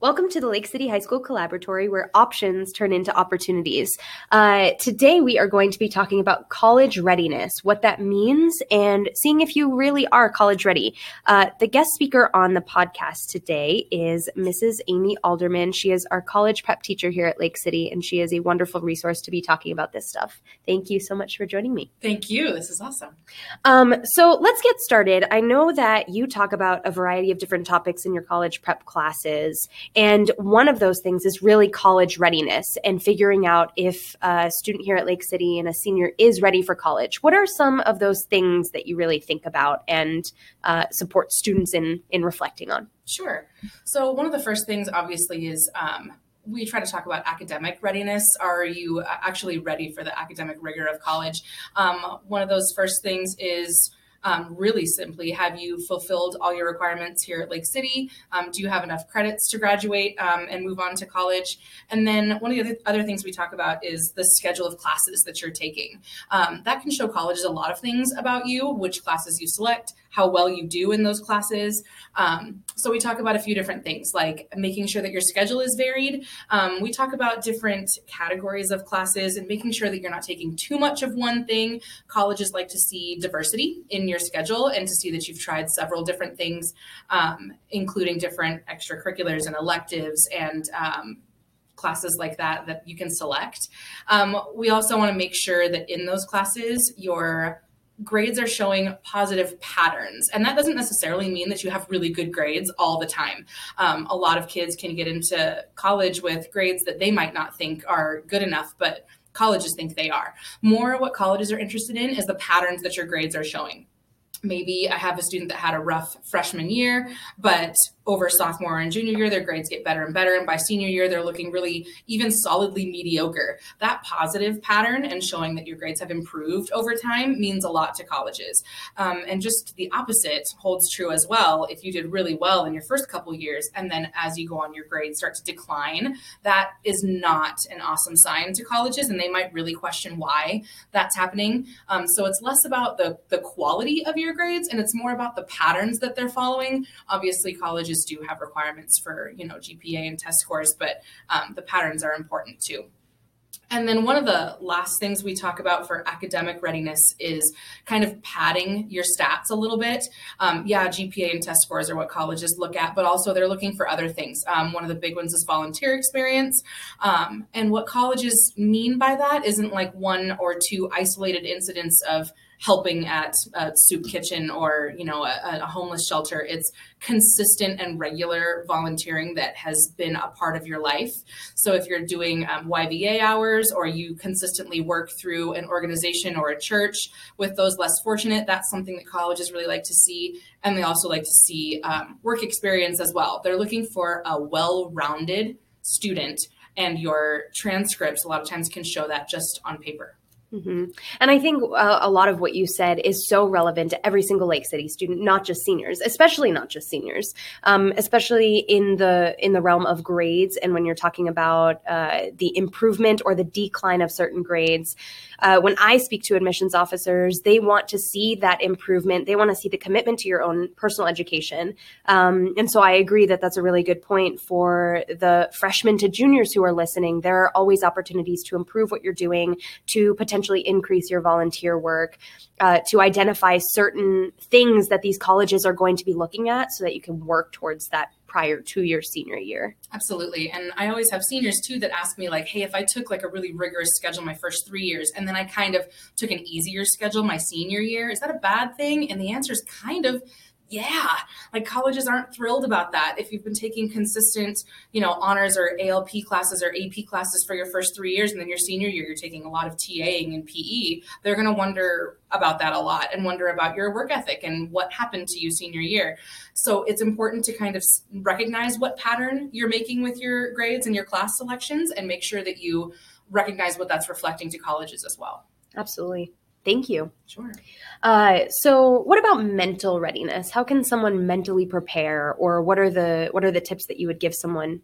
Welcome to the Lake City High School Collaboratory, where options turn into opportunities. Uh, today, we are going to be talking about college readiness, what that means, and seeing if you really are college ready. Uh, the guest speaker on the podcast today is Mrs. Amy Alderman. She is our college prep teacher here at Lake City, and she is a wonderful resource to be talking about this stuff. Thank you so much for joining me. Thank you. This is awesome. Um, so let's get started. I know that you talk about a variety of different topics in your college prep classes. And one of those things is really college readiness and figuring out if a student here at Lake City and a senior is ready for college. What are some of those things that you really think about and uh, support students in in reflecting on? Sure. So one of the first things, obviously, is um, we try to talk about academic readiness. Are you actually ready for the academic rigor of college? Um, one of those first things is um, really simply, have you fulfilled all your requirements here at Lake City? Um, do you have enough credits to graduate um, and move on to college? And then one of the other, other things we talk about is the schedule of classes that you're taking. Um, that can show colleges a lot of things about you, which classes you select, how well you do in those classes. Um, so we talk about a few different things like making sure that your schedule is varied. Um, we talk about different categories of classes and making sure that you're not taking too much of one thing. Colleges like to see diversity in your schedule and to see that you've tried several different things, um, including different extracurriculars and electives and um, classes like that that you can select. Um, we also want to make sure that in those classes, your grades are showing positive patterns. And that doesn't necessarily mean that you have really good grades all the time. Um, a lot of kids can get into college with grades that they might not think are good enough, but colleges think they are. More what colleges are interested in is the patterns that your grades are showing maybe I have a student that had a rough freshman year, but over sophomore and junior year, their grades get better and better. And by senior year, they're looking really even solidly mediocre. That positive pattern and showing that your grades have improved over time means a lot to colleges. Um, and just the opposite holds true as well. If you did really well in your first couple years, and then as you go on, your grades start to decline, that is not an awesome sign to colleges. And they might really question why that's happening. Um, so it's less about the, the quality of your grades and it's more about the patterns that they're following. Obviously, colleges colleges do have requirements for you know GPA and test scores, but um, the patterns are important too. And then one of the last things we talk about for academic readiness is kind of padding your stats a little bit. Um, yeah, GPA and test scores are what colleges look at, but also they're looking for other things. Um, one of the big ones is volunteer experience. Um, and what colleges mean by that isn't like one or two isolated incidents of helping at a soup kitchen or you know a, a, homeless shelter. It's consistent and regular volunteering that has been a part of your life. So if you're doing um, yva hours or you consistently work through an organization or a church with those less fortunate that's something that colleges really like to see. And they also like to see um, work experience as well. They're looking for a well-rounded student and your transcripts a lot of times can show that just on paper Mm-hmm. And I think uh, a lot of what you said is so relevant to every single Lake City student, not just seniors, especially not just seniors, um, especially in the in the realm of grades. And when you're talking about uh, the improvement or the decline of certain grades, uh, when I speak to admissions officers, they want to see that improvement. They want to see the commitment to your own personal education. Um, and so I agree that that's a really good point for the freshmen to juniors who are listening. There are always opportunities to improve what you're doing, to potentially potentially increase your volunteer work, uh, to identify certain things that these colleges are going to be looking at so that you can work towards that prior to your senior year. Absolutely. And I always have seniors too that ask me like, "Hey, if I took like a really rigorous schedule my first 3 years and then I kind of took an easier schedule my senior year, is that a bad thing?" And the answer is kind of yeah like colleges aren't thrilled about that. If you've been taking consistent you know honors or alp classes or ap classes for your first three years and then your senior year you're taking a lot of taing and pe they're going to wonder about that a lot and wonder about your work ethic and what happened to you senior year. So it's important to kind of recognize what pattern you're making with your grades and your class selections and make sure that you recognize what that's reflecting to colleges as well. Absolutely Thank you. Sure. Uh, so, what about mental readiness? How can someone mentally prepare, or what are the what are the tips that you would give someone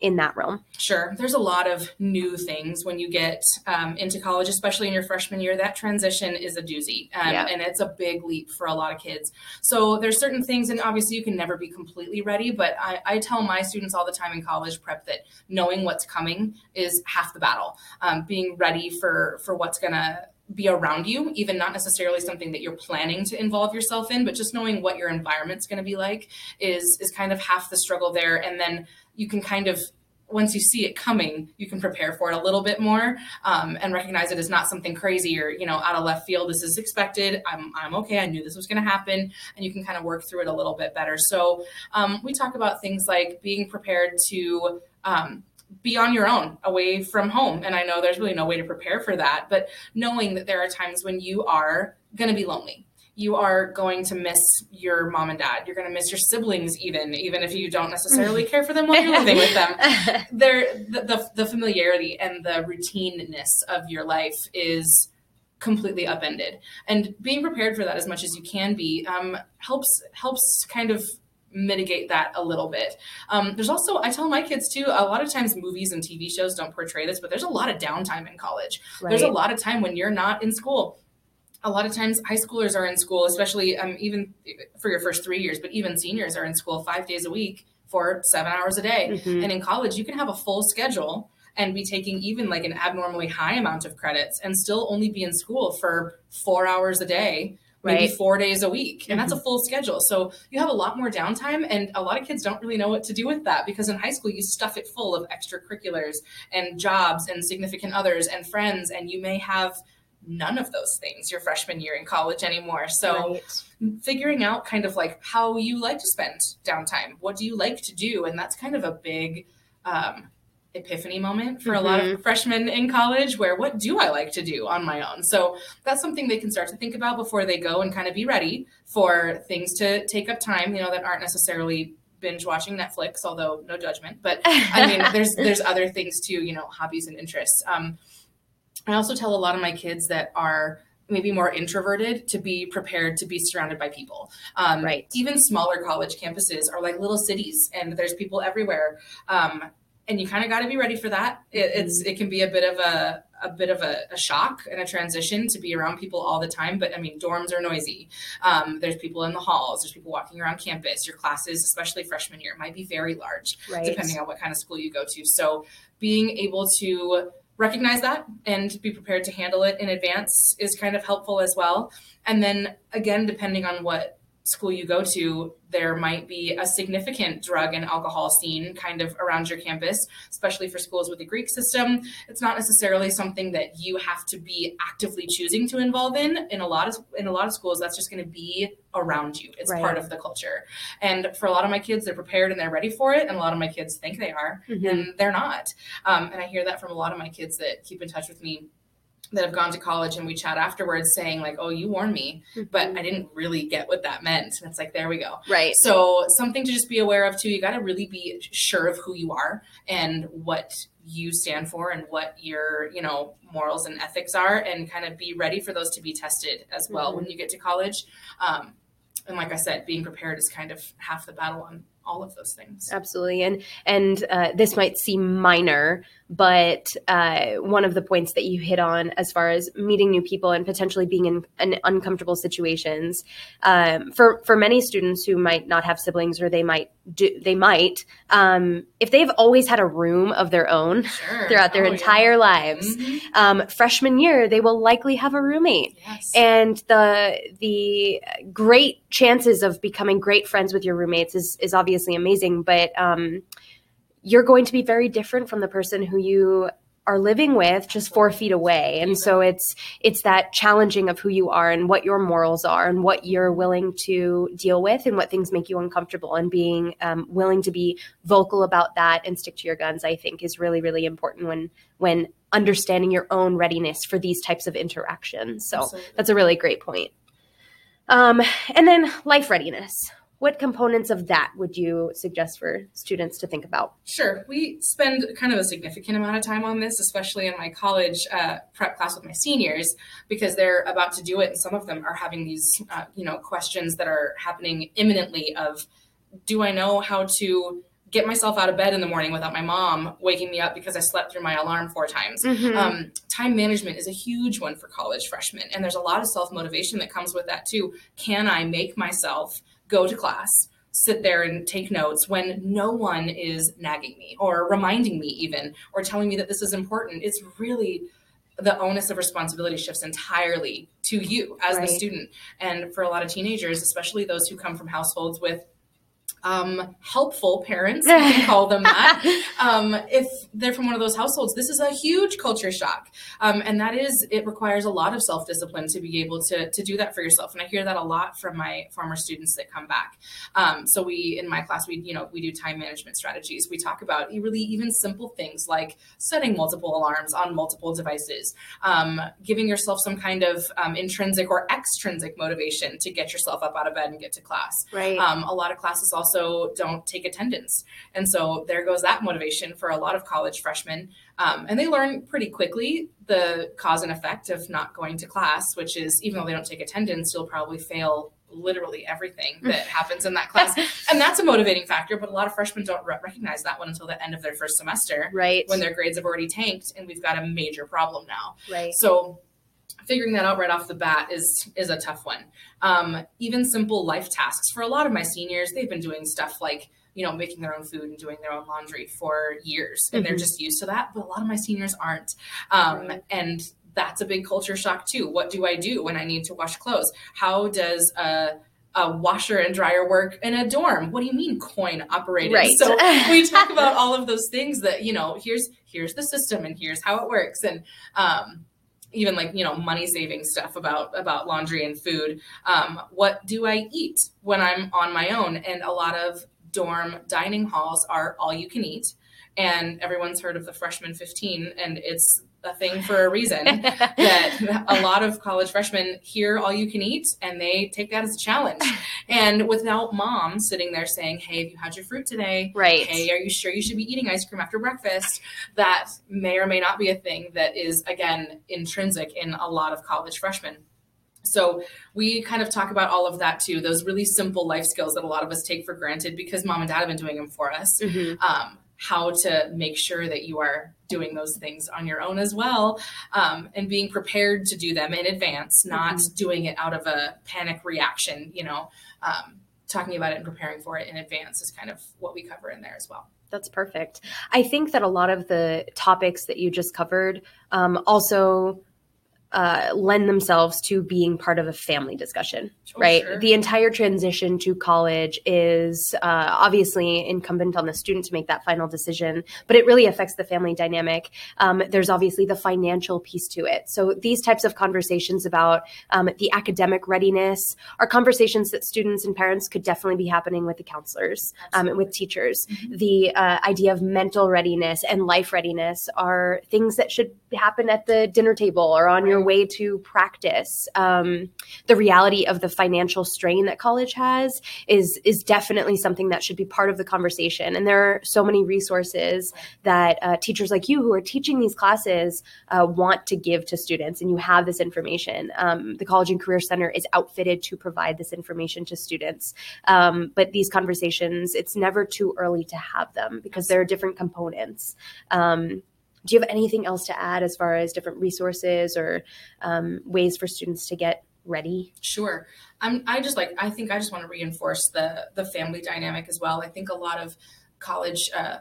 in that realm? Sure. There's a lot of new things when you get um, into college, especially in your freshman year. That transition is a doozy, um, yeah. and it's a big leap for a lot of kids. So there's certain things, and obviously you can never be completely ready. But I, I tell my students all the time in college prep that knowing what's coming is half the battle. Um, being ready for for what's gonna be around you, even not necessarily something that you're planning to involve yourself in, but just knowing what your environment's going to be like is is kind of half the struggle there. And then you can kind of once you see it coming, you can prepare for it a little bit more um, and recognize it as not something crazy or you know out of left field. This is expected. I'm I'm okay. I knew this was going to happen, and you can kind of work through it a little bit better. So um, we talk about things like being prepared to um, be on your own away from home. And I know there's really no way to prepare for that, but knowing that there are times when you are going to be lonely. You are going to miss your mom and dad. You're going to miss your siblings, even even if you don't necessarily care for them while you're living with them. There, the, the, the familiarity and the routineness of your life is completely upended. And being prepared for that as much as you can be um, helps helps kind of mitigate that a little bit. Um, there's also, I tell my kids too, a lot of times movies and TV shows don't portray this, but there's a lot of downtime in college. Right. There's a lot of time when you're not in school. A lot of times, high schoolers are in school, especially um, even for your first three years, but even seniors are in school five days a week for seven hours a day. Mm-hmm. And in college, you can have a full schedule and be taking even like an abnormally high amount of credits and still only be in school for four hours a day maybe right. four days a week. And mm-hmm. that's a mm-hmm. full schedule. So you have a lot more downtime. And a lot of kids don't really know what to do with that because in high school, you stuff it full of extracurriculars and jobs and significant others and friends. And you may have none of those things your freshman year in college anymore. So right. figuring out kind of like how you like to spend downtime. What do you like to do? And that's kind of a big, um, epiphany moment for mm-hmm. a lot of mm-hmm. freshmen in college where what do I like to do on my own? So that's something they can start to think about before they go and kind of be ready for things to take up time, you know, that aren't necessarily binge watching Netflix, although no judgment. But I mean, there's there's other things too, you know, hobbies and interests. Um, I also tell a lot of my kids that are maybe more introverted to be prepared to be surrounded by people. Um, right. Even smaller college campuses are like little cities, and there's people everywhere. Um, and you kind of got to be ready for that. It, it's mm-hmm. it can be a bit of a a bit of a, a, shock and a transition to be around people all the time. But I mean, dorms are noisy. Um, there's people in the halls. There's people walking around campus. Your classes, especially freshman year, might be very large, right. depending on what kind of school you go to. So being able to recognize that and be prepared to handle it in advance is kind of helpful as well. And then again, depending on what school you go to, there might be a significant drug and alcohol scene kind of around your campus, especially for schools with a Greek system. It's not necessarily something that you have to be actively choosing to involve in. In a lot of in a lot of schools, that's just going to be around you. It's right. part of the culture. And for a lot of my kids, they're prepared and they're ready for it. And a lot of my kids think they are, mm-hmm. and they're not. Um, and I hear that from a lot of my kids that keep in touch with me that have gone to college and we chat afterwards saying like oh you warned me but mm-hmm. i didn't really get what that meant and it's like there we go right so something to just be aware of too you got to really be sure of who you are and what you stand for and what your you know morals and ethics are and kind of be ready for those to be tested as well mm-hmm. when you get to college um, and like i said being prepared is kind of half the battle on all of those things. Absolutely. And and uh, this might seem minor but uh, one of the points that you hit on as far as meeting new people and potentially being in, in uncomfortable situations um, for for many students who might not have siblings or they might do they might um, if they've always had a room of their own sure. throughout their oh, entire yeah. lives mm-hmm. um, freshman year they will likely have a roommate yes. and the the great chances of becoming great friends with your roommates is is obviously amazing but um, you're going to be very different from the person who you are living with just four feet away. And so it's it's that challenging of who you are and what your morals are and what you're willing to deal with and what things make you uncomfortable. And being um, willing to be vocal about that and stick to your guns i think is really really important when when understanding your own readiness for these types of interactions. So Absolutely. that's a really great point. Um, and then life readiness what components of that would you suggest for students to think about? Sure. We spend kind of a significant amount of time on this, especially in my college uh, prep class with my seniors, because they're about to do it, and some of them are having these, uh, you know, questions that are happening imminently of, do I know how to get myself out of bed in the morning without my mom waking me up because I slept through my alarm four times. Mhm. Um, time management is a huge one for college freshmen, and there's a lot of self motivation that comes with that too. Can I make myself go to class? Sit there and take notes when no one is nagging me or reminding me, even or telling me that this is important. It's really the onus of responsibility shifts entirely to you as Right. the student. And for a lot of teenagers, especially those who come from households with um, helpful parents, we can call them that. Um, if they're from one of those households, this is a huge culture shock. Um, and that is, it requires a lot of self discipline to be able to, to do that for yourself. And I hear that a lot from my former students that come back. Um, so we, in my class, we, you know, we do time management strategies. We talk about really even simple things like setting multiple alarms on multiple devices, um, giving yourself some kind of um, intrinsic or extrinsic motivation to get yourself up out of bed and get to class. Right. Um, a lot of classes also don't take attendance. And so there goes that motivation for a lot of college freshmen. Um, and they learn pretty quickly the cause and effect of not going to class, which is even though they don't take attendance, you'll probably fail literally everything that happens in that class. And that's a motivating factor, but a lot of freshmen don't re- recognize that one until the end of their first semester right. when their grades have already tanked and we've got a major problem now. right. So figuring that out right off the bat is is a tough one. Um, even simple life tasks for a lot of my seniors, they've been doing stuff like you know making their own food and doing their own laundry for years, and they're Mhm. just used to that. But a lot of my seniors aren't, um, Right. and that's a big culture shock too. What do I do when I need to wash clothes? How does a a washer and dryer work in a dorm? What do you mean coin operated? Right. So we talk about all of those things that you know here's here's the system and here's how it works and um, even like you know money saving stuff about about laundry and food. Um, what do i eat when i'm on my own? And a lot of dorm dining halls are all you can eat. And everyone's heard of the freshman 15 and it's a thing for a reason that a lot of college freshmen hear all you can eat and they take that as a challenge and without mom sitting there saying hey have you had your fruit today right. hey, are you sure you should be eating ice cream after breakfast? That may or may not be a thing that is, again, intrinsic in a lot of college freshmen. So we kind of talk about all of that too, those really simple life skills that a lot of us take for granted because mom and dad have been doing them for us. Mhm. Um, how to make sure that you are doing those things on your own as well um, and being prepared to do them in advance, not doing it out of a panic reaction, you know. Um, talking about it and preparing for it in advance is kind of what we cover in there as well. That's perfect. I think that a lot of the topics that you just covered um, also uh, lend themselves to being part of a family discussion, Oh, right? sure. The entire transition to college is uh, obviously incumbent on the student to make that final decision, but it really affects the family dynamic. Um, there's obviously the financial piece to it. So these types of conversations about um, the academic readiness are conversations that students and parents could definitely be happening with the counselors, um, and with teachers. The uh, idea of mental readiness and life readiness are things that should happen at the dinner table or on your way to practice. Um, the reality of the financial strain that college has is is definitely something that should be part of the conversation. And there are so many resources that uh, teachers like you who are teaching these classes uh, want to give to students, and you have this information. Um, the College and Career Center is outfitted to provide this information to students. Um, but these conversations, it's never too early to have them because there are different components. Um, do you have anything else to add as far as different resources or um, ways for students to get ready? Sure. I'm I just like I think I just want to reinforce the the family dynamic as well. I think a lot of college uh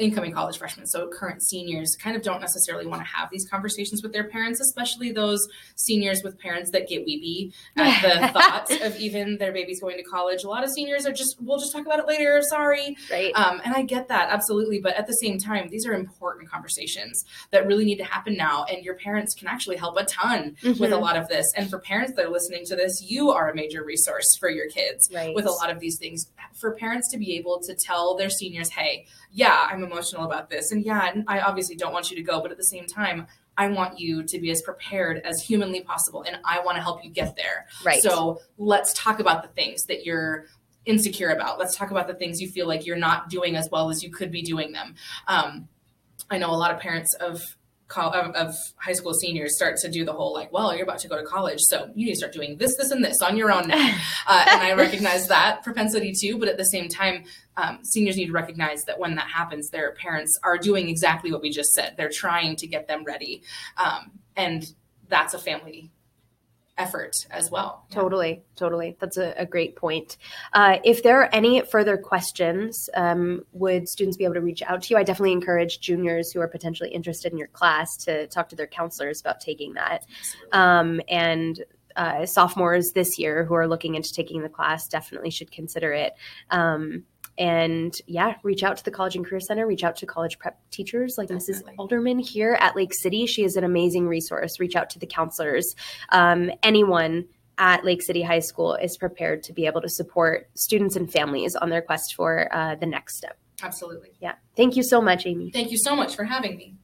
incoming college freshmen, so current seniors, kind of don't necessarily want to have these conversations with their parents, especially those seniors with parents that get weepy at the thought of even their babies going to college. A lot of seniors are just, we'll just talk about it later. Sorry. Right. Um, and I get that absolutely, but at the same time, these are important conversations that really need to happen now, and your parents can actually help a ton with a Mhm. lot of this. And for parents that are listening to this, you are a major resource for your kids Right. with a lot of these things. For parents to be able to tell their seniors, "Hey, yeah, I'm emotional about this, and yeah, I obviously don't want you to go, but at the same time." I want you to be as prepared as humanly possible, and I want to help you get there. Right. So let's talk about the things that you're insecure about. Let's talk about the things you feel like you're not doing as well as you could be doing them. Um, I know a lot of parents of, of of high school seniors start to do the whole like, well, you're about to go to college, so you need to start doing this, this, and this on your own now. Uh, and I recognize that propensity too, but at the same time, um, seniors need to recognize that when that happens, their parents are doing exactly what we just said. They're trying to get them ready. Um, and that's a family effort as well. Yeah. Totally, totally. That's a, a great point. Uh, if there are any further questions, um, would students be able to reach out to you? I definitely encourage juniors who are potentially interested in your class to talk to their counselors about taking that. Um, and uh, sophomores this year who are looking into taking the class definitely should consider it. Um, and yeah, reach out to the College and Career Center, reach out to college prep teachers like Definitely. Mrs. Alderman here at Lake City. She is an amazing resource. Reach out to the counselors. Um, anyone at Lake City High School is prepared to be able to support students and families on their quest for uh, the next step. Absolutely. Yeah. Thank you so much, Amy. Thank you so much for having me.